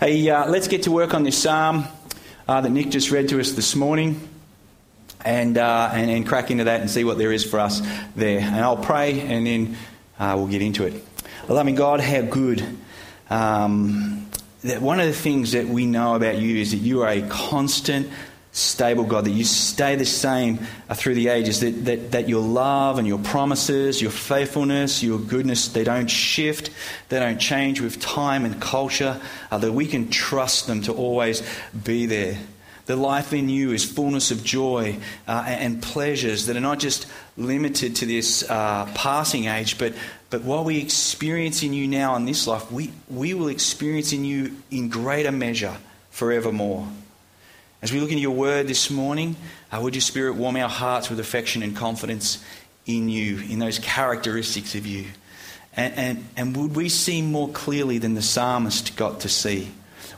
Hey, uh, let's get to work on this psalm uh, that Nick just read to us this morning. And, uh, and, and crack into that and see what there is for us there. And I'll pray and then uh, we'll get into it. Loving God, how good. Um, that one of the things that we know about you is that you are a constant, stable God, that you stay the same uh, through the ages, that, that, that your love and your promises, your faithfulness, your goodness, they don't shift, they don't change with time and culture, uh, that we can trust them to always be there. The life in you is fullness of joy uh, and pleasures that are not just limited to this uh, passing age, but, but what we experience in you now in this life, we, we will experience in you in greater measure forevermore. As we look into your word this morning, uh, would your spirit warm our hearts with affection and confidence in you, in those characteristics of you? And, and, and would we see more clearly than the psalmist got to see?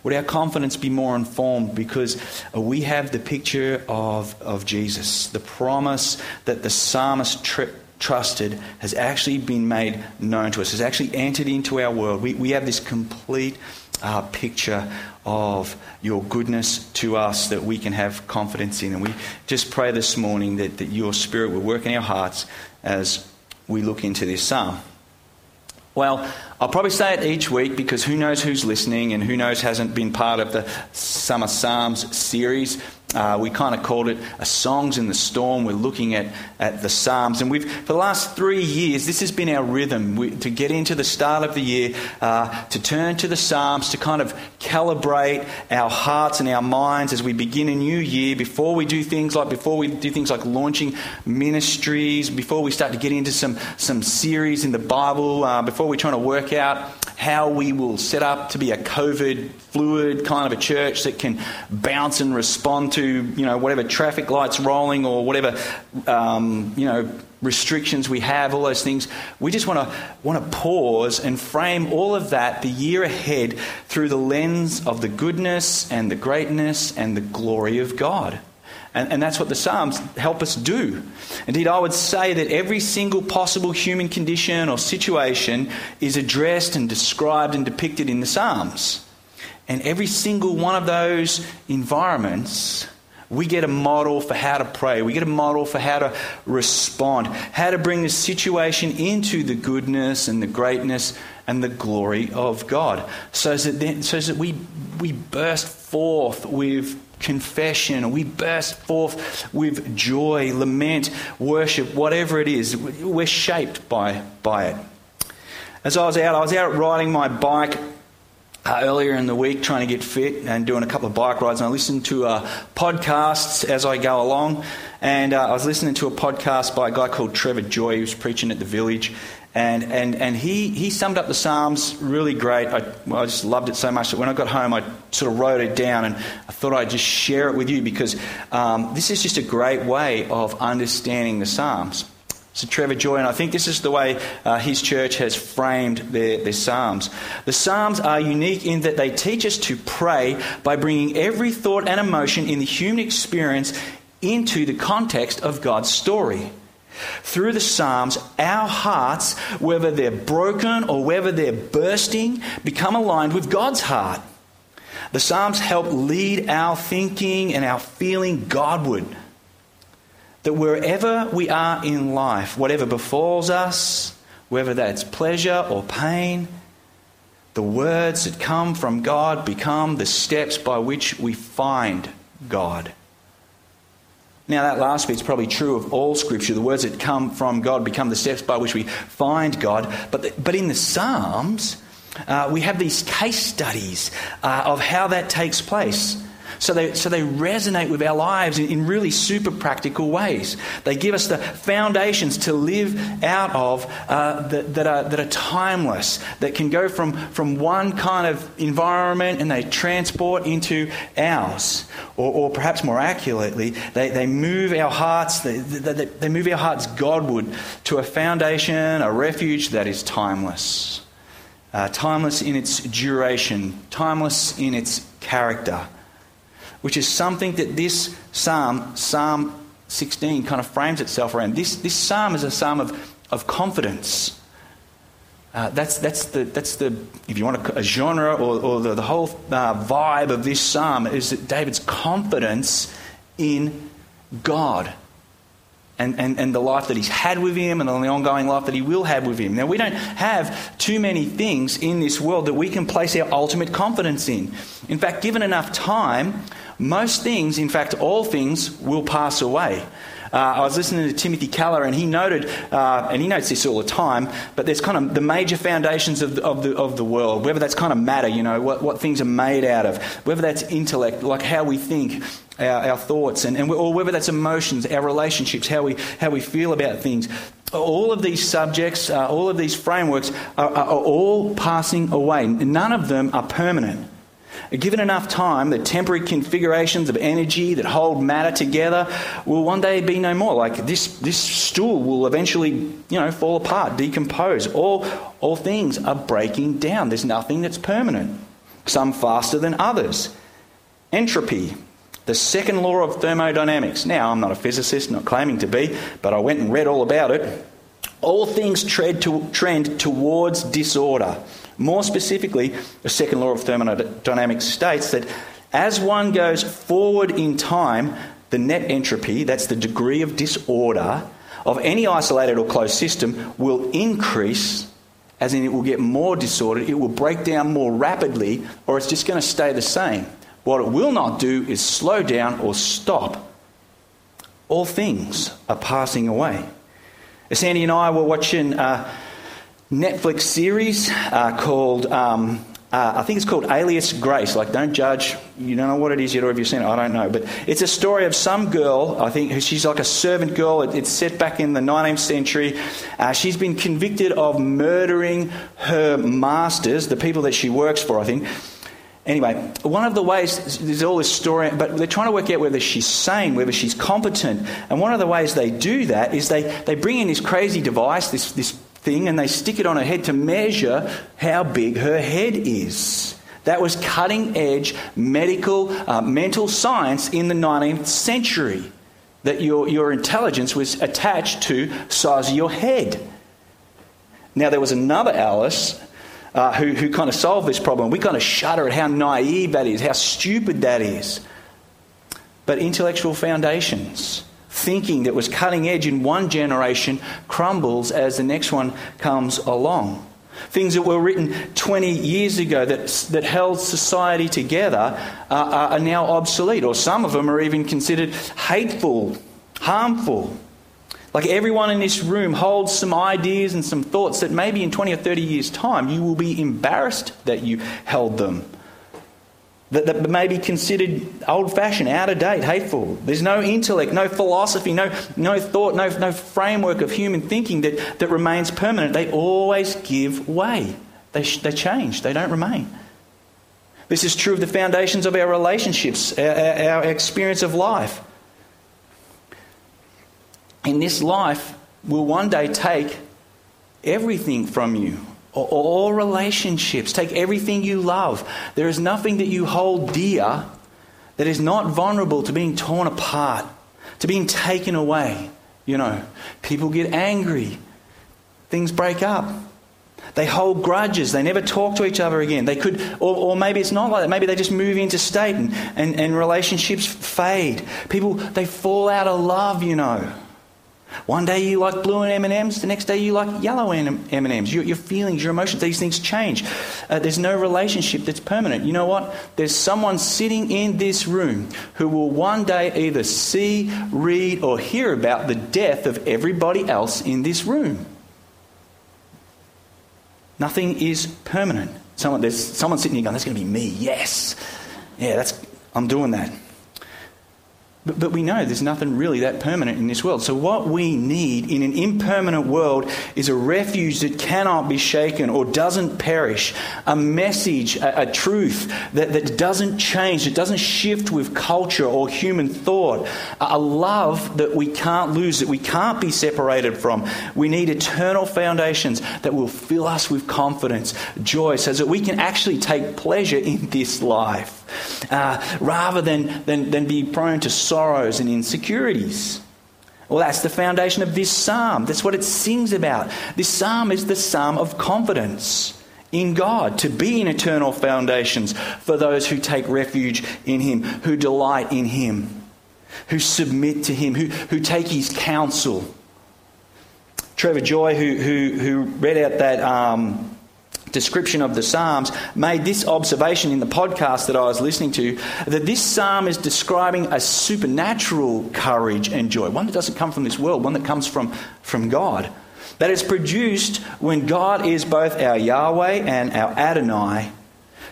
Would our confidence be more informed because uh, we have the picture of, of Jesus, the promise that the psalmist tri- trusted has actually been made known to us, has actually entered into our world. We, we have this complete uh, picture of your goodness to us that we can have confidence in. And we just pray this morning that, that your Spirit will work in our hearts as we look into this psalm. Well, I'll probably say it each week because who knows who's listening and who knows hasn't been part of the Summer Psalms series. Uh, we kind of called it a Songs in the Storm. We're looking at, at the Psalms. And we've, for the last three years, this has been our rhythm we, to get into the start of the year, uh, to turn to the Psalms, to kind of calibrate our hearts and our minds as we begin a new year, before we do things like, before we do things like launching ministries, before we start to get into some, some series in the Bible, uh, before we're trying to work out how we will set up to be a COVID fluid kind of a church that can bounce and respond to, you know, whatever traffic lights rolling or whatever, um, you know, restrictions we have, all those things. We just want to want to pause and frame all of that the year ahead through the lens of the goodness and the greatness and the glory of God. And, and, that's what the Psalms help us do. Indeed, I would say that every single possible human condition or situation is addressed and described and depicted in the Psalms. And every single one of those environments, we get a model for how to pray. We get a model for how to respond, how to bring the situation into the goodness and the greatness and the glory of God. So that, then, so that we, we burst forth with confession, we burst forth with joy, lament, worship, whatever it is. We're shaped by, by it. As I was out, I was out riding my bike uh, earlier in the week trying to get fit and doing a couple of bike rides. And I listened to uh, podcasts as I go along. And uh, I was listening to a podcast by a guy called Trevor Joy, who was preaching at the village. And, and, and he, he summed up the Psalms really great. I, I just loved it so much that when I got home, I sort of wrote it down and I thought I'd just share it with you because um, this is just a great way of understanding the Psalms. So, Trevor Joy, and I think this is the way uh, his church has framed their, their Psalms. The Psalms are unique in that they teach us to pray by bringing every thought and emotion in the human experience into the context of God's story. Through the Psalms, our hearts, whether they're broken or whether they're bursting, become aligned with God's heart. The Psalms help lead our thinking and our feeling Godward. That wherever we are in life, whatever befalls us, whether that's pleasure or pain, the words that come from God become the steps by which we find God. Now, that last bit's probably true of all Scripture. The words that come from God become the steps by which we find God. But, the, but in the Psalms, uh, we have these case studies uh, of how that takes place. So they, so they resonate with our lives in, in, really super practical ways. They give us the foundations to live out of uh, that, that, are, that are timeless, that can go from, from one kind of environment and they transport into ours. Or, or perhaps more accurately, they, they move our hearts, they, they, they move our hearts Godward to a foundation, a refuge that is timeless. Uh, timeless in its duration, timeless in its character which is something that this psalm, Psalm 16, kind of frames itself around. This, this psalm is a psalm of, of confidence. Uh, that's, that's, the, that's the, if you want a, a genre or, or the, the whole uh, vibe of this psalm, is that David's confidence in God and, and, and the life that he's had with him and the ongoing life that he will have with him. Now, we don't have too many things in this world that we can place our ultimate confidence in. In fact, given enough time, most things, in fact, all things, will pass away. Uh, I was listening to Timothy Keller, and he noted, uh, and he notes this all the time, but there's kind of the major foundations of the, of the, of the world, whether that's kind of matter, you know, what, what things are made out of, whether that's intellect, like how we think, our, our thoughts, and, and, or whether that's emotions, our relationships, how we, how we feel about things. All of these subjects, uh, all of these frameworks are, are, are all passing away. None of them are permanent. Given enough time, the temporary configurations of energy that hold matter together will one day be no more. Like this, this stool will eventually, you know, fall apart, decompose. All, all things are breaking down. There's nothing that's permanent. Some faster than others. Entropy, the second law of thermodynamics. Now, I'm not a physicist, not claiming to be, but I went and read all about it. All things to, trend towards disorder. More specifically, the second law of thermodynamics states that as one goes forward in time, the net entropy, that's the degree of disorder of any isolated or closed system, will increase, as in it will get more disordered, it will break down more rapidly, or it's just going to stay the same. What it will not do is slow down or stop. All things are passing away. Sandy and I were watching a Netflix series uh, called, um, uh, I think it's called Alias Grace. Like, don't judge. You don't know what it is yet, or have you seen it? I don't know. But it's a story of some girl, I think, she's like a servant girl. it's set back in the 19th century. Uh, she's been convicted of murdering her masters, the people that she works for, I think. Anyway, one of the ways, there's all this story, but they're trying to work out whether she's sane, whether she's competent. And one of the ways they do that is they, they bring in this crazy device, this, this thing, and they stick it on her head to measure how big her head is. That was cutting edge medical, uh, mental science in the 19th century. That your, your intelligence was attached to size of your head. Now, there was another Alice uh, who, who kind of solved this problem. We kind of shudder at how naive that is, how stupid that is. But intellectual foundations, thinking that was cutting edge in one generation, crumbles as the next one comes along. Things that were written 20 years ago that, that held society together uh, are now obsolete, or some of them are even considered hateful, harmful. Like everyone in this room holds some ideas and some thoughts that maybe in 20 or 30 years' time you will be embarrassed that you held them. That, that may be considered old fashioned, out of date, hateful. There's no intellect, no philosophy, no, no thought, no, no framework of human thinking that, that remains permanent. They always give way, they, they change, they don't remain. This is true of the foundations of our relationships, our, our experience of life in this life will one day take everything from you. All relationships, take everything you love. There is nothing that you hold dear that is not vulnerable to being torn apart, to being taken away. You know, people get angry, things break up. They hold grudges. They never talk to each other again. They could, or, or maybe it's not like that. Maybe they just move interstate and, and, and relationships fade. People, they fall out of love, you know. One day you like blue and M&Ms, the next day you like yellow M&Ms. Your, your feelings, your emotions, these things change. Uh, there's no relationship that's permanent. You know what? There's someone sitting in this room who will one day either see, read, or hear about the death of everybody else in this room. Nothing is permanent. Someone, there's someone sitting here going, that's going to be me. Yes. Yeah, that's, I'm doing that. But, but we know there's nothing really that permanent in this world. So, what we need in an impermanent world is a refuge that cannot be shaken or doesn't perish, a message, a, a truth that, that doesn't change, that doesn't shift with culture or human thought, a love that we can't lose, that we can't be separated from. We need eternal foundations that will fill us with confidence, joy, so that we can actually take pleasure in this life uh, rather than, than, than be prone to sorrows and insecurities. Well, that's the foundation of this psalm. That's what it sings about. This psalm is the psalm of confidence in God, to be in eternal foundations for those who take refuge in Him, who delight in Him, who submit to Him, who, who take His counsel. Trevor Joy, who, who, who read out that um, description of the Psalms, made this observation in the podcast that I was listening to that this psalm is describing a supernatural courage and joy, one that doesn't come from this world, one that comes from, from God. That is produced when God is both our Yahweh and our Adonai,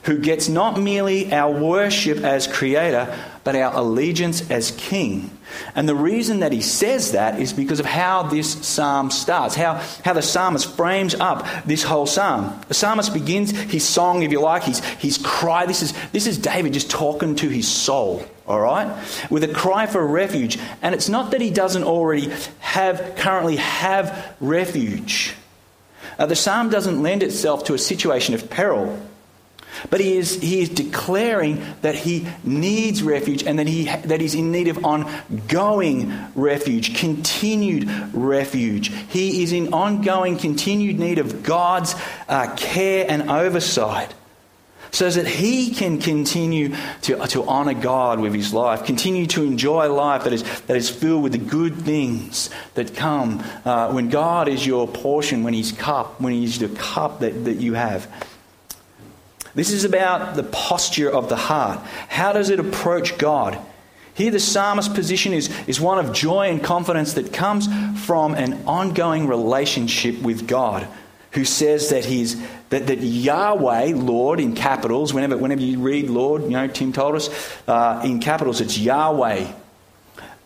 who gets not merely our worship as creator, but our allegiance as king. And the reason that he says that is because of how this psalm starts, how, how the psalmist frames up this whole psalm. The psalmist begins his song, if you like, his, his cry. This is, this is David just talking to his soul, all right, with a cry for refuge. And it's not that he doesn't already have, currently have refuge. Uh, the psalm doesn't lend itself to a situation of peril. But he is, he is declaring that he needs refuge and that, he, that he's in need of ongoing refuge, continued refuge. He is in ongoing, continued need of God's uh, care and oversight so that he can continue to, to honour God with his life, continue to enjoy life that is, that is filled with the good things that come uh, when God is your portion, when he's cup, when he's the cup that, that you have. This is about the posture of the heart. How does it approach God? Here, the psalmist's position is, is one of joy and confidence that comes from an ongoing relationship with God, who says that, he's, that, that Yahweh, Lord, in capitals, whenever, whenever you read Lord, you know, Tim told us, uh, in capitals, it's Yahweh.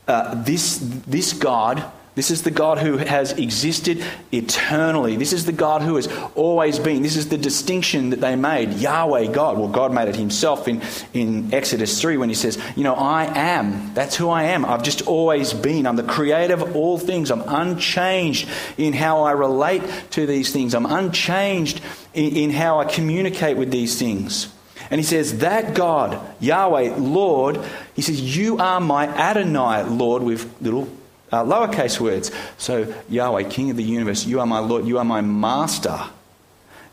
Uh, this, this God this is the God who has existed eternally. This is the God who has always been. This is the distinction that they made. Yahweh, God. Well, God made it himself in, in Exodus 3 when he says, You know, I am. That's who I am. I've just always been. I'm the creator of all things. I'm unchanged in how I relate to these things. I'm unchanged in, in how I communicate with these things. And he says, That God, Yahweh, Lord, he says, You are my Adonai, Lord, with little uh, lowercase words. So, Yahweh, King of the universe, you are my Lord, you are my master.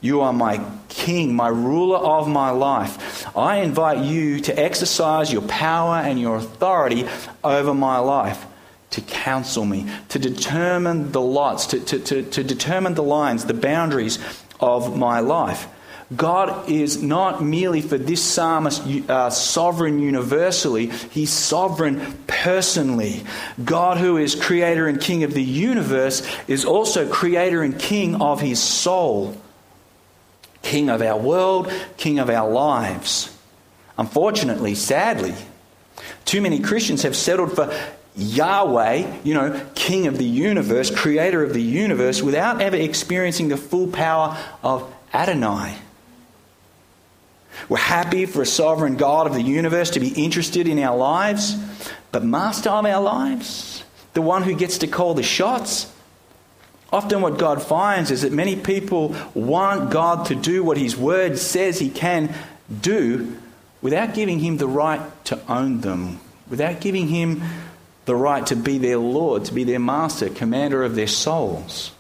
You are my king, my ruler of my life. I invite you to exercise your power and your authority over my life, to counsel me, to determine the lots, to, to, to, to determine the lines, the boundaries of my life. God is not merely for this psalmist uh, sovereign universally, he's sovereign personally. God, who is creator and king of the universe, is also creator and king of his soul, king of our world, king of our lives. Unfortunately, sadly, too many Christians have settled for Yahweh, you know, King of the universe, creator of the universe, without ever experiencing the full power of Adonai. We're happy for a sovereign God of the universe to be interested in our lives, but master of our lives, the one who gets to call the shots. Often, what God finds is that many people want God to do what His word says He can do without giving Him the right to own them, without giving Him the right to be their Lord, to be their master, commander of their souls.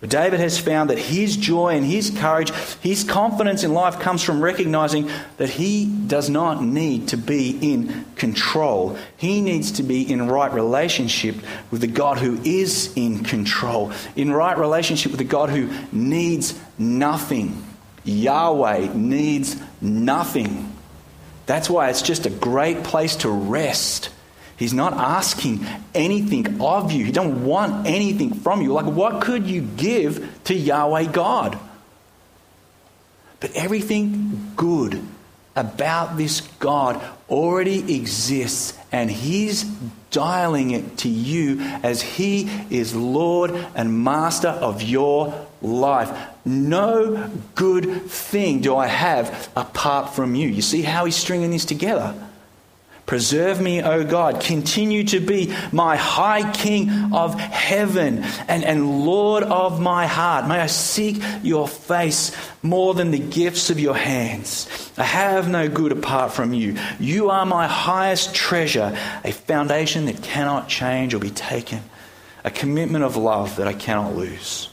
But David has found that his joy and his courage, his confidence in life comes from recognizing that he does not need to be in control. He needs to be in right relationship with the God who is in control, in right relationship with the God who needs nothing. Yahweh needs nothing. That's why it's just a great place to rest He's not asking anything of you. He don't want anything from you. Like, what could you give to Yahweh God? But everything good about this God already exists, and He's dialing it to you as He is Lord and Master of your life. No good thing do I have apart from you. You see how He's stringing this together? Preserve me, O God. Continue to be my high King of heaven and, and Lord of my heart. May I seek your face more than the gifts of your hands. I have no good apart from you. You are my highest treasure, a foundation that cannot change or be taken, a commitment of love that I cannot lose.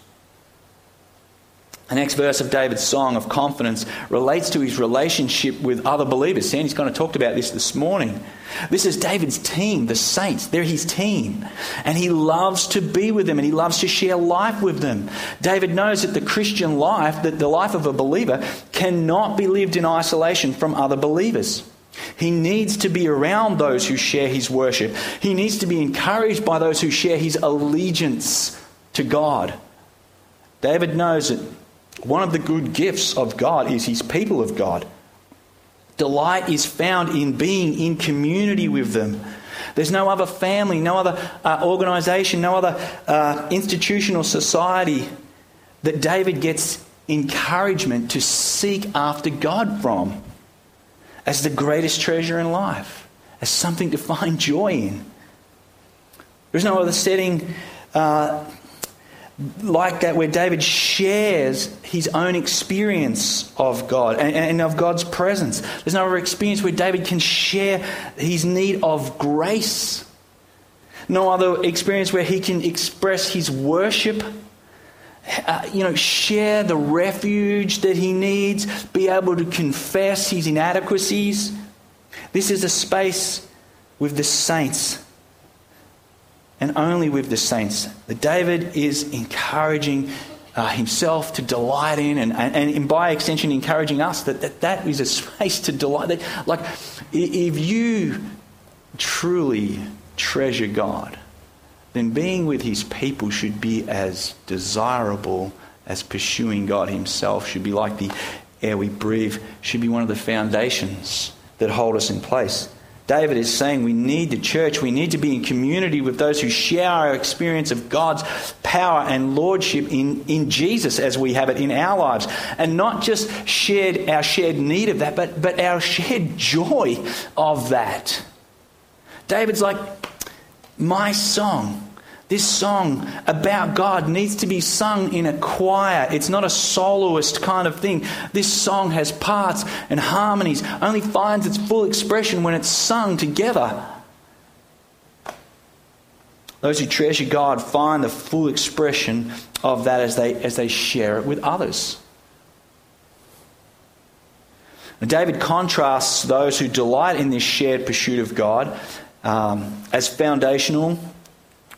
The next verse of David's song of confidence relates to his relationship with other believers. Sandy's kind of talked about this this morning. This is David's team, the saints. They're his team. And he loves to be with them and he loves to share life with them. David knows that the Christian life, that the life of a believer, cannot be lived in isolation from other believers. He needs to be around those who share his worship. He needs to be encouraged by those who share his allegiance to God. David knows that one of the good gifts of God is his people of God. Delight is found in being in community with them. There's no other family, no other uh, organization, no other uh, institution or society that David gets encouragement to seek after God from as the greatest treasure in life, as something to find joy in. There's no other setting uh, like that where David shares his own experience of God and, and, of God's presence. There's no other experience where David can share his need of grace. No other experience where he can express his worship. Uh, you know, share the refuge that he needs, be able to confess his inadequacies. This is a space with the saints and only with the saints. That David is encouraging uh, himself to delight in, and, and, and by extension, encouraging us that, that that is a space to delight. Like, if you truly treasure God, then being with his people should be as desirable as pursuing God himself, should be like the air we breathe, should be one of the foundations that hold us in place. David is saying we need the church, we need to be in community with those who share our experience of God's power and lordship in, in Jesus as we have it in our lives. And not just shared our shared need of that, but, but our shared joy of that. David's like, my song this song about God needs to be sung in a choir. It's not a soloist kind of thing. This song has parts and harmonies, only finds its full expression when it's sung together. Those who treasure God find the full expression of that as they, as they share it with others. And David contrasts those who delight in this shared pursuit of God um, as foundational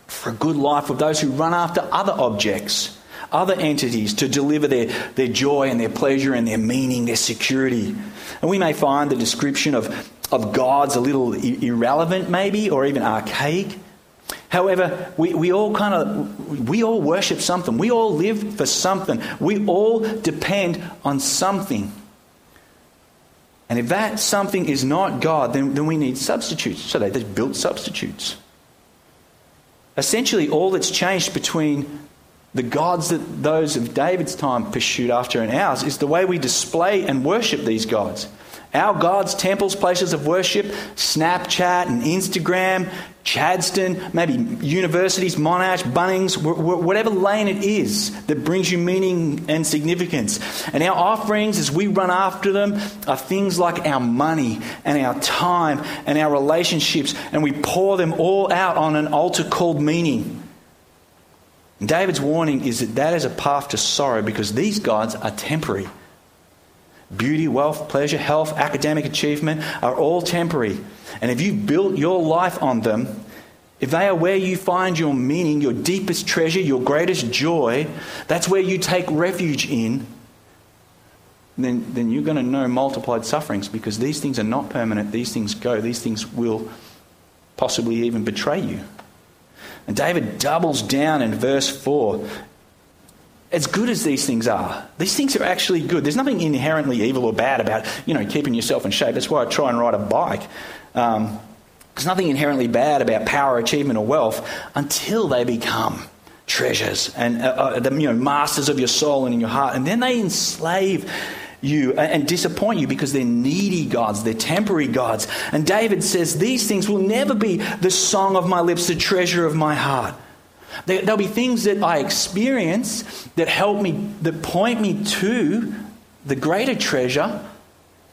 for a good life of those who run after other objects, other entities to deliver their, their joy and their pleasure and their meaning, their security. And we may find the description of, of gods a little irrelevant, maybe, or even archaic. However, we, we all kind of we all worship something. We all live for something. We all depend on something. And if that something is not God, then, then we need substitutes. So they just built substitutes essentially all that's changed between the gods that those of David's time pursued after and ours is the way we display and worship these gods. Our gods, temples, places of worship, Snapchat and Instagram, Chadstone, maybe universities, Monash, Bunnings, whatever lane it is that brings you meaning and significance. And our offerings, as we run after them, are things like our money and our time and our relationships, and we pour them all out on an altar called meaning. David's warning is that that is a path to sorrow because these gods are temporary. Beauty, wealth, pleasure, health, academic achievement are all temporary. And if you've built your life on them, if they are where you find your meaning, your deepest treasure, your greatest joy, that's where you take refuge in, then, then you're going to know multiplied sufferings because these things are not permanent. These things go. These things will possibly even betray you. And David doubles down in verse 4 as good as these things are, these things are actually good. There's nothing inherently evil or bad about, you know, keeping yourself in shape. That's why I try and ride a bike. Um, there's nothing inherently bad about power, achievement, or wealth until they become treasures and uh, uh, the you know, masters of your soul and in your heart. And then they enslave you and disappoint you because they're needy gods, they're temporary gods. And David says, These things will never be the song of my lips, the treasure of my heart. There'll be things that I experience that help me, that point me to the greater treasure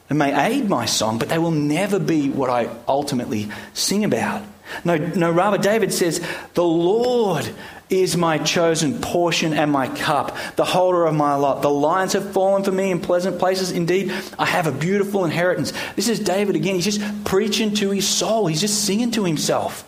and may aid my song, but they will never be what I ultimately sing about. No, no, rather, David says, The Lord is my chosen portion and my cup, the holder of my lot. The lions have fallen for me in pleasant places. Indeed, I have a beautiful inheritance. This is David again. He's just preaching to his soul, he's just singing to himself.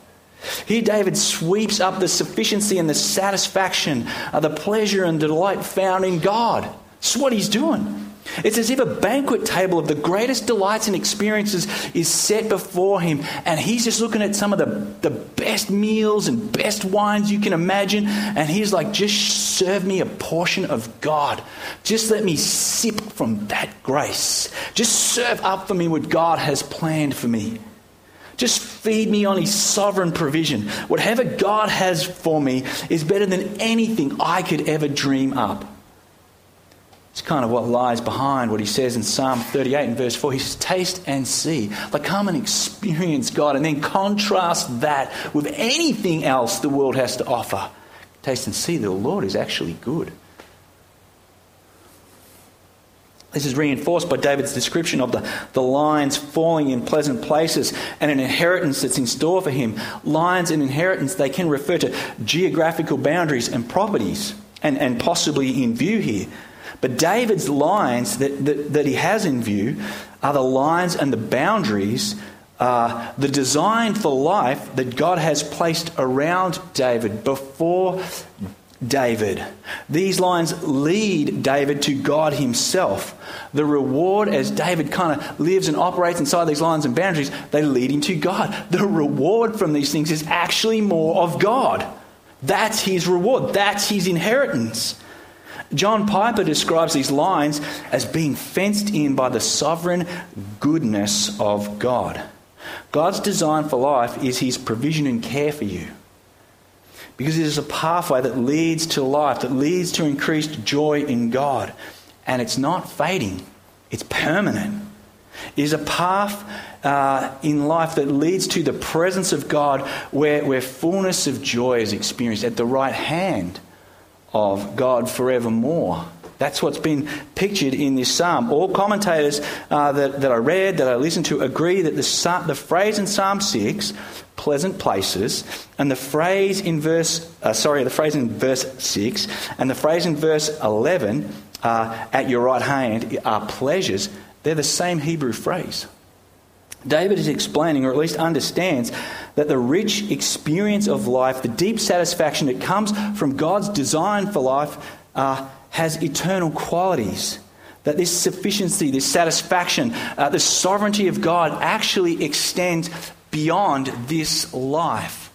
Here, David sweeps up the sufficiency and the satisfaction, of the pleasure and delight found in God. That's what he's doing. It's as if a banquet table of the greatest delights and experiences is set before him, and he's just looking at some of the, the best meals and best wines you can imagine, and he's like, just serve me a portion of God. Just let me sip from that grace. Just serve up for me what God has planned for me. Just feed me on His sovereign provision. Whatever God has for me is better than anything I could ever dream up. It's kind of what lies behind what he says in Psalm 38 and verse 4. He says, Taste and see. Like, come and experience God, and then contrast that with anything else the world has to offer. Taste and see the Lord is actually good. This is reinforced by David's description of the, the lions falling in pleasant places and an inheritance that's in store for him. Lions and inheritance, they can refer to geographical boundaries and properties, and, and possibly in view here. But David's lines that, that, that he has in view are the lines and the boundaries, uh, the design for life that God has placed around David before David. These lines lead David to God himself. The reward, as David kind of lives and operates inside these lines and boundaries, they lead him to God. The reward from these things is actually more of God. That's his reward, that's his inheritance. John Piper describes these lines as being fenced in by the sovereign goodness of God. God's design for life is his provision and care for you. Because it is a pathway that leads to life, that leads to increased joy in God. And it's not fading, it's permanent. It is a path uh, in life that leads to the presence of God where, where fullness of joy is experienced at the right hand of God forevermore. That's what's been pictured in this psalm. All commentators uh, that, that I read, that I listened to, agree that the, the phrase in Psalm 6, pleasant places, and the phrase in verse, uh, sorry, the phrase in verse 6, and the phrase in verse 11, uh, at your right hand, are pleasures, they're the same Hebrew phrase. David is explaining, or at least understands, that the rich experience of life, the deep satisfaction that comes from God's design for life, uh, has eternal qualities. That this sufficiency, this satisfaction, uh, the sovereignty of God actually extends beyond this life.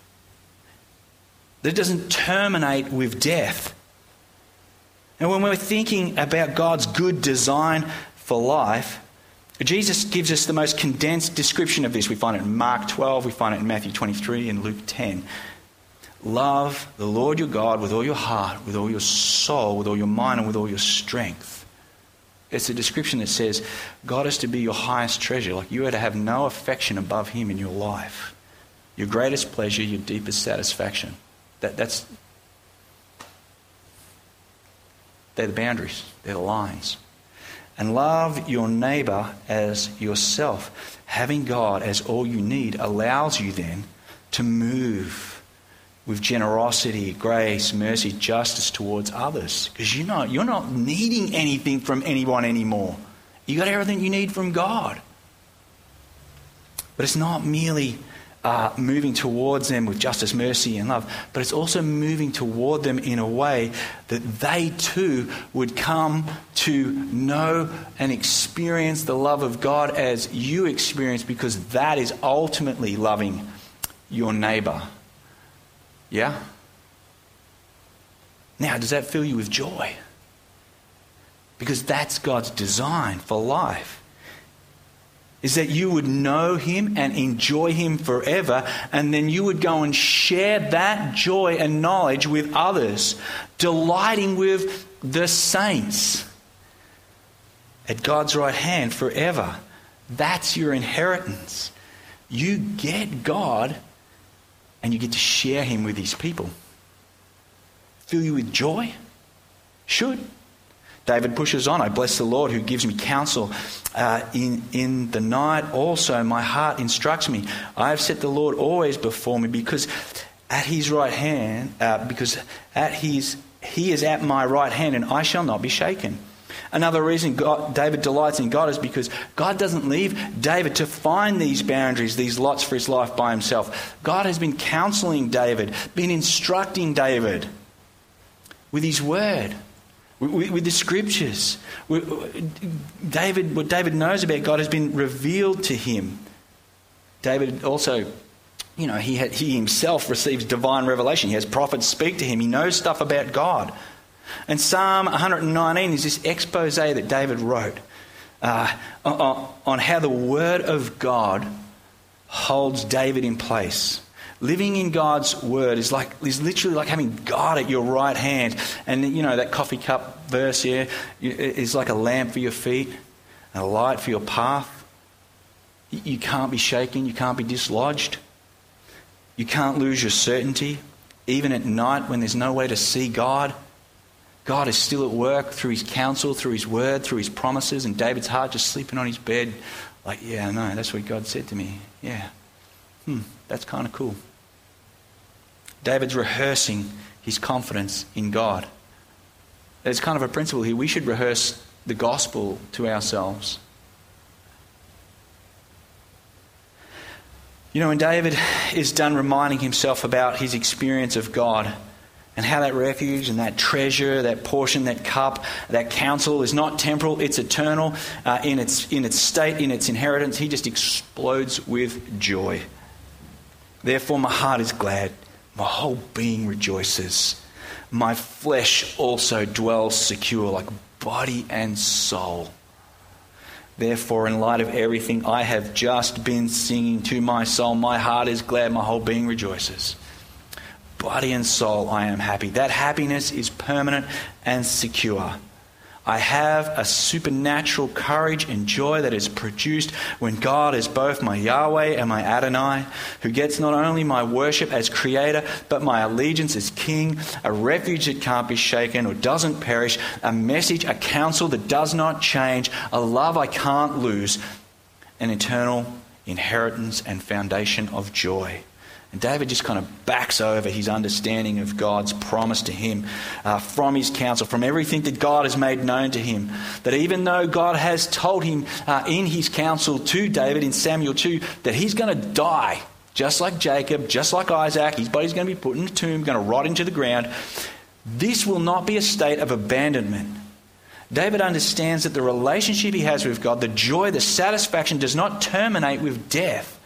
That it doesn't terminate with death. And when we're thinking about God's good design for life, Jesus gives us the most condensed description of this. We find it in Mark 12, we find it in Matthew 23, and Luke 10. Love the Lord your God with all your heart, with all your soul, with all your mind, and with all your strength. It's a description that says God is to be your highest treasure. Like you are to have no affection above Him in your life. Your greatest pleasure, your deepest satisfaction. That, that's, they're the boundaries, they're the lines and love your neighbor as yourself. Having God as all you need allows you then to move with generosity, grace, mercy, justice towards others. Because you know, you're not needing anything from anyone anymore. You got everything you need from God. But it's not merely uh, moving towards them with justice, mercy, and love, but it's also moving toward them in a way that they too would come to know and experience the love of God as you experience, because that is ultimately loving your neighbor. Yeah? Now, does that fill you with joy? Because that's God's design for life is that you would know him and enjoy him forever, and then you would go and share that joy and knowledge with others, delighting with the saints. at God's right hand forever. That's your inheritance. You get God and you get to share Him with His people. Fill you with joy? Should. David pushes on. I bless the Lord who gives me counsel uh, in, in the night. Also, my heart instructs me. I have set the Lord always before me because at his right hand, uh, because at his, he is at my right hand and I shall not be shaken. Another reason God, David delights in God is because God doesn't leave David to find these boundaries, these lots for his life by himself. God has been counseling David, been instructing David with his word with, with the scriptures. David, what David knows about God has been revealed to him. David also, you know, he, he himself receives divine revelation. He has prophets speak to him. He knows stuff about God. And Psalm 119 is this expose that David wrote uh, on how the Word of God holds David in place. Living in God's word is like is literally like having God at your right hand. And you know that coffee cup verse here is like a lamp for your feet, and a light for your path. You can't be shaken, you can't be dislodged. You can't lose your certainty, even at night when there's no way to see God. God is still at work through his counsel, through his word, through his promises, and David's heart just sleeping on his bed, like, yeah, no, that's what God said to me. Yeah. Hmm, that's kind of cool. David's rehearsing his confidence in God. There's kind of a principle here. We should rehearse the gospel to ourselves. You know, when David is done reminding himself about his experience of God and how that refuge and that treasure, that portion, that cup, that counsel is not temporal, it's eternal uh, in, its, in its state, in its inheritance, he just explodes with joy. Therefore, my heart is glad my whole being rejoices. My flesh also dwells secure, like body and soul. Therefore, in light of everything I have just been singing to my soul, my heart is glad, my whole being rejoices. Body and soul, I am happy. That happiness is permanent and secure. I have a supernatural courage and joy that is produced when God is both my Yahweh and my Adonai, who gets not only my worship as creator, but my allegiance as king, a refuge that can't be shaken or doesn't perish, a message, a counsel that does not change, a love I can't lose, an eternal inheritance and foundation of joy. And David just kind of backs over his understanding of God's promise to him uh, from his counsel, from everything that God has made known to him. That even though God has told him uh, in his counsel to David in Samuel 2 that he's going to die, just like Jacob, just like Isaac, his body's going to be put in a tomb, going to rot into the ground, this will not be a state of abandonment. David understands that the relationship he has with God, the joy, the satisfaction, does not terminate with death.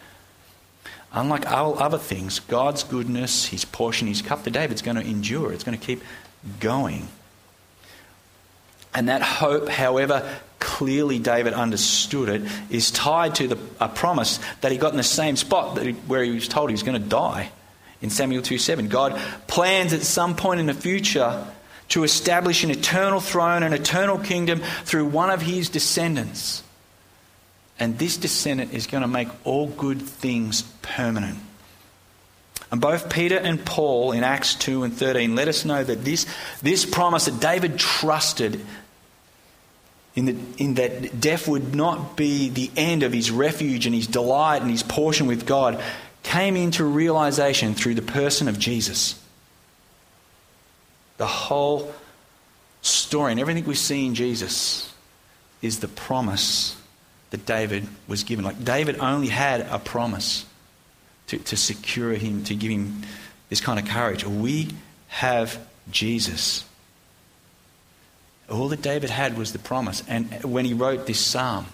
Unlike all other things, God's goodness, his portion, his cup to David's going to endure. It's going to keep going. And that hope, however clearly David understood it, is tied to the, a promise that he got in the same spot he, where he was told he was going to die. In Samuel 2 7, God plans at some point in the future to establish an eternal throne, an eternal kingdom through one of his descendants. And this descendant is going to make all good things permanent. And both Peter and Paul in Acts 2 and 13 let us know that this, this promise that David trusted in, the, in that death would not be the end of his refuge and his delight and his portion with God came into realization through the person of Jesus. The whole story and everything we see in Jesus is the promise that David was given. Like David only had a promise to, to secure him, to give him this kind of courage. We have Jesus. All that David had was the promise. And when he wrote this psalm,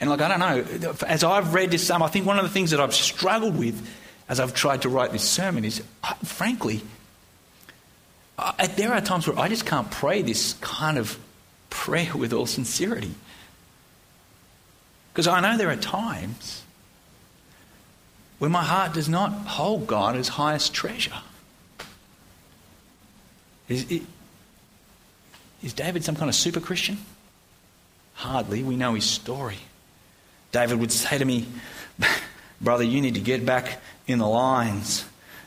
and like, I don't know, as I've read this psalm, I think one of the things that I've struggled with as I've tried to write this sermon is, frankly, uh, there are times where I just can't pray this kind of prayer with all sincerity. Because I know there are times when my heart does not hold God as highest treasure. Is David some kind of super Christian? Hardly. We know his story. David would say to me, Brother, you need to get back in the lines.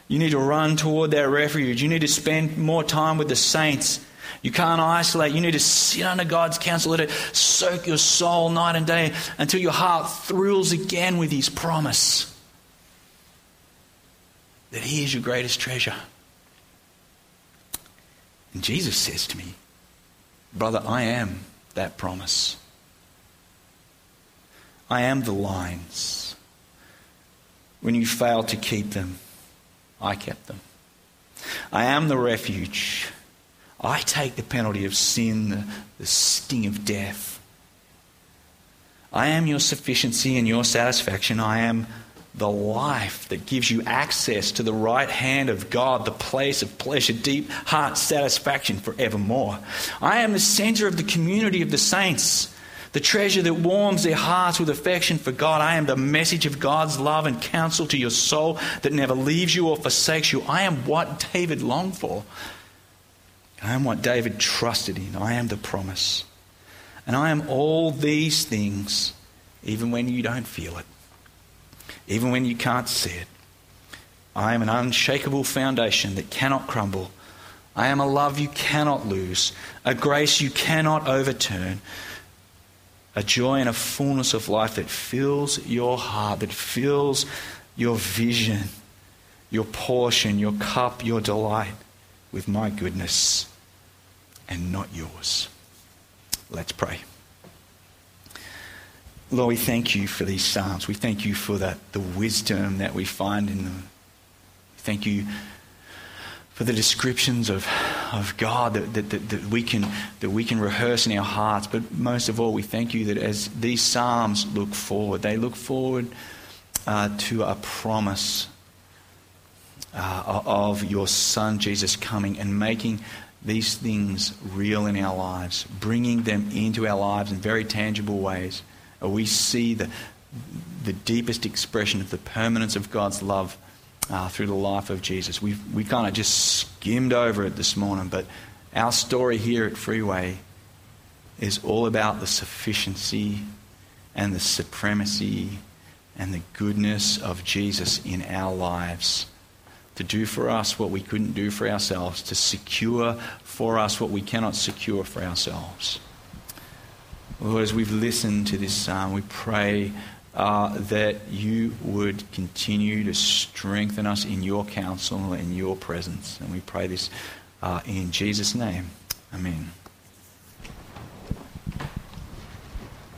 You need to run toward that refuge. You need to spend more time with the saints. You can't isolate. You need to sit under God's counsel. Let it soak your soul night and day until your heart thrills again with His promise that He is your greatest treasure. And Jesus says to me, Brother, I am that promise. I am the lines. When you failed to keep them, I kept them. I am the refuge. I take the penalty of sin, the, the sting of death. I am your sufficiency and your satisfaction. I am the life that gives you access to the right hand of God, the place of pleasure, deep heart satisfaction forevermore. I am the center of the community of the saints, the treasure that warms their hearts with affection for God. I am the message of God's love and counsel to your soul that never leaves you or forsakes you. I am what David longed for. I am what David trusted in. I am the promise. And I am all these things, even when you don't feel it even when you can't see it. I am an unshakable foundation that cannot crumble. I am a love you cannot lose, a grace you cannot overturn, a joy and a fullness of life that fills your heart, that fills your vision, your portion, your cup, your delight with my goodness and not yours. Let's pray. Lord, we thank you for these Psalms. We thank you for the, the wisdom that we find in them. Thank you for the descriptions of, of God that, that, that, that, we can, that we can rehearse in our hearts. But most of all, we thank you that as these Psalms look forward, they look forward uh, to a promise uh, of your Son Jesus coming and making these things real in our lives, bringing them into our lives in very tangible ways we see the, the deepest expression of the permanence of God's love uh, through the life of Jesus. We've, we kind of just skimmed over it this morning, but our story here at Freeway is all about the sufficiency and the supremacy and the goodness of Jesus in our lives. To do for us what we couldn't do for ourselves, to secure for us what we cannot secure for ourselves. Lord, as we've listened to this psalm, we pray uh, that you would continue to strengthen us in your counsel and your presence. And we pray this uh, in Jesus' name. Amen.